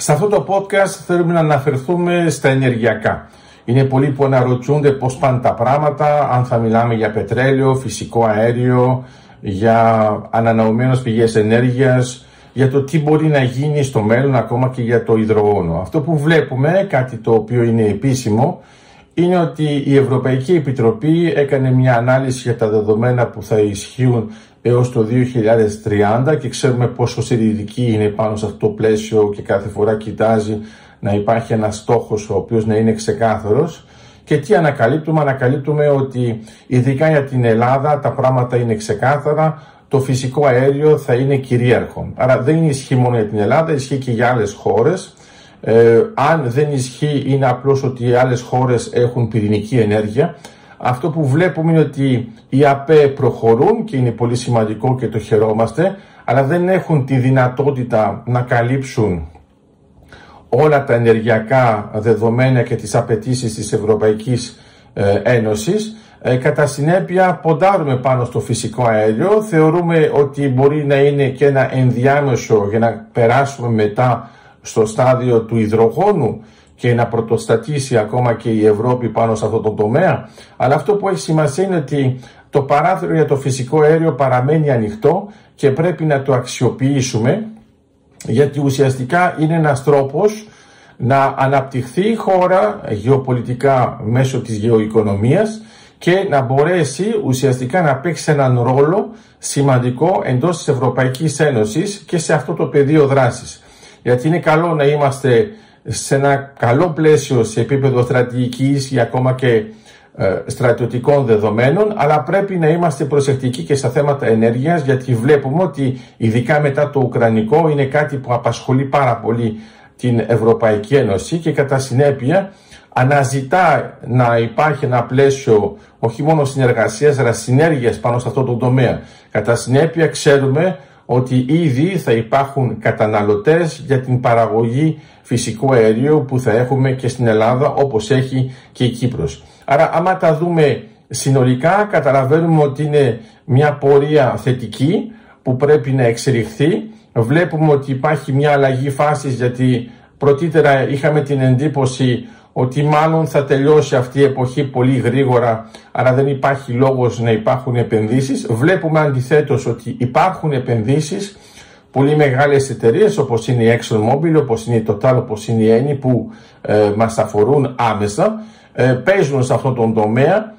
Σε αυτό το podcast θέλουμε να αναφερθούμε στα ενεργειακά. Είναι πολλοί που αναρωτιούνται πώς πάνε τα πράγματα, αν θα μιλάμε για πετρέλαιο, φυσικό αέριο, για ανανεωμένες πηγές ενέργειας, για το τι μπορεί να γίνει στο μέλλον ακόμα και για το υδρογόνο. Αυτό που βλέπουμε, κάτι το οποίο είναι επίσημο, είναι ότι η Ευρωπαϊκή Επιτροπή έκανε μια ανάλυση για τα δεδομένα που θα ισχύουν έως το 2030 και ξέρουμε πόσο συντηρητική είναι πάνω σε αυτό το πλαίσιο και κάθε φορά κοιτάζει να υπάρχει ένας στόχος ο οποίος να είναι ξεκάθαρος. Και τι ανακαλύπτουμε, ανακαλύπτουμε ότι ειδικά για την Ελλάδα τα πράγματα είναι ξεκάθαρα, το φυσικό αέριο θα είναι κυρίαρχο. Άρα δεν ισχύει μόνο για την Ελλάδα, ισχύει και για άλλες χώρες. Ε, αν δεν ισχύει είναι απλώς ότι οι άλλες χώρες έχουν πυρηνική ενέργεια. Αυτό που βλέπουμε είναι ότι οι ΑΠΕ προχωρούν και είναι πολύ σημαντικό και το χαιρόμαστε, αλλά δεν έχουν τη δυνατότητα να καλύψουν όλα τα ενεργειακά δεδομένα και τις απαιτήσεις της Ευρωπαϊκής ε, Ένωσης. Ε, κατά συνέπεια ποντάρουμε πάνω στο φυσικό αέριο, θεωρούμε ότι μπορεί να είναι και ένα ενδιάμεσο για να περάσουμε μετά στο στάδιο του υδρογόνου και να πρωτοστατήσει ακόμα και η Ευρώπη πάνω σε αυτό το τομέα. Αλλά αυτό που έχει σημασία είναι ότι το παράθυρο για το φυσικό αέριο παραμένει ανοιχτό και πρέπει να το αξιοποιήσουμε γιατί ουσιαστικά είναι ένας τρόπος να αναπτυχθεί η χώρα γεωπολιτικά μέσω της γεωοικονομίας και να μπορέσει ουσιαστικά να παίξει έναν ρόλο σημαντικό εντός της Ευρωπαϊκής Ένωσης και σε αυτό το πεδίο δράσης. Γιατί είναι καλό να είμαστε σε ένα καλό πλαίσιο σε επίπεδο στρατηγικής ή ακόμα και ε, στρατιωτικών δεδομένων, αλλά πρέπει να είμαστε προσεκτικοί και στα θέματα ενέργειας, γιατί βλέπουμε ότι ειδικά μετά το Ουκρανικό είναι κάτι που απασχολεί πάρα πολύ την Ευρωπαϊκή Ένωση και κατά συνέπεια αναζητά να υπάρχει ένα πλαίσιο όχι μόνο συνεργασίας αλλά συνέργειας πάνω σε αυτό το τομέα. Κατά συνέπεια ξέρουμε ότι ήδη θα υπάρχουν καταναλωτές για την παραγωγή φυσικού αερίου που θα έχουμε και στην Ελλάδα όπως έχει και η Κύπρος. Άρα άμα τα δούμε συνολικά καταλαβαίνουμε ότι είναι μια πορεία θετική που πρέπει να εξελιχθεί. Βλέπουμε ότι υπάρχει μια αλλαγή φάσης γιατί πρωτήτερα είχαμε την εντύπωση ότι μάλλον θα τελειώσει αυτή η εποχή πολύ γρήγορα, άρα δεν υπάρχει λόγος να υπάρχουν επενδύσεις. Βλέπουμε αντιθέτως ότι υπάρχουν επενδύσεις, πολύ μεγάλες εταιρείες όπως είναι η ExxonMobil, όπως είναι η Total, όπως είναι η Eni που ε, μας αφορούν άμεσα, ε, παίζουν σε αυτόν τον τομέα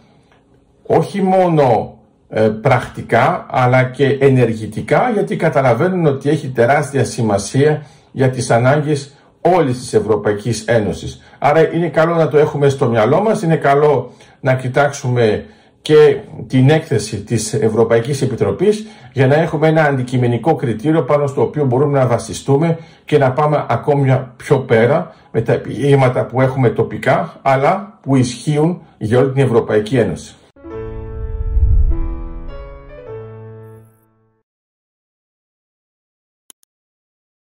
όχι μόνο ε, πρακτικά αλλά και ενεργητικά γιατί καταλαβαίνουν ότι έχει τεράστια σημασία για τις ανάγκες όλης της Ευρωπαϊκής Ένωσης. Άρα είναι καλό να το έχουμε στο μυαλό μας, είναι καλό να κοιτάξουμε και την έκθεση της Ευρωπαϊκής Επιτροπής για να έχουμε ένα αντικειμενικό κριτήριο πάνω στο οποίο μπορούμε να βασιστούμε και να πάμε ακόμη πιο πέρα με τα επιχείρηματα που έχουμε τοπικά αλλά που ισχύουν για όλη την Ευρωπαϊκή Ένωση.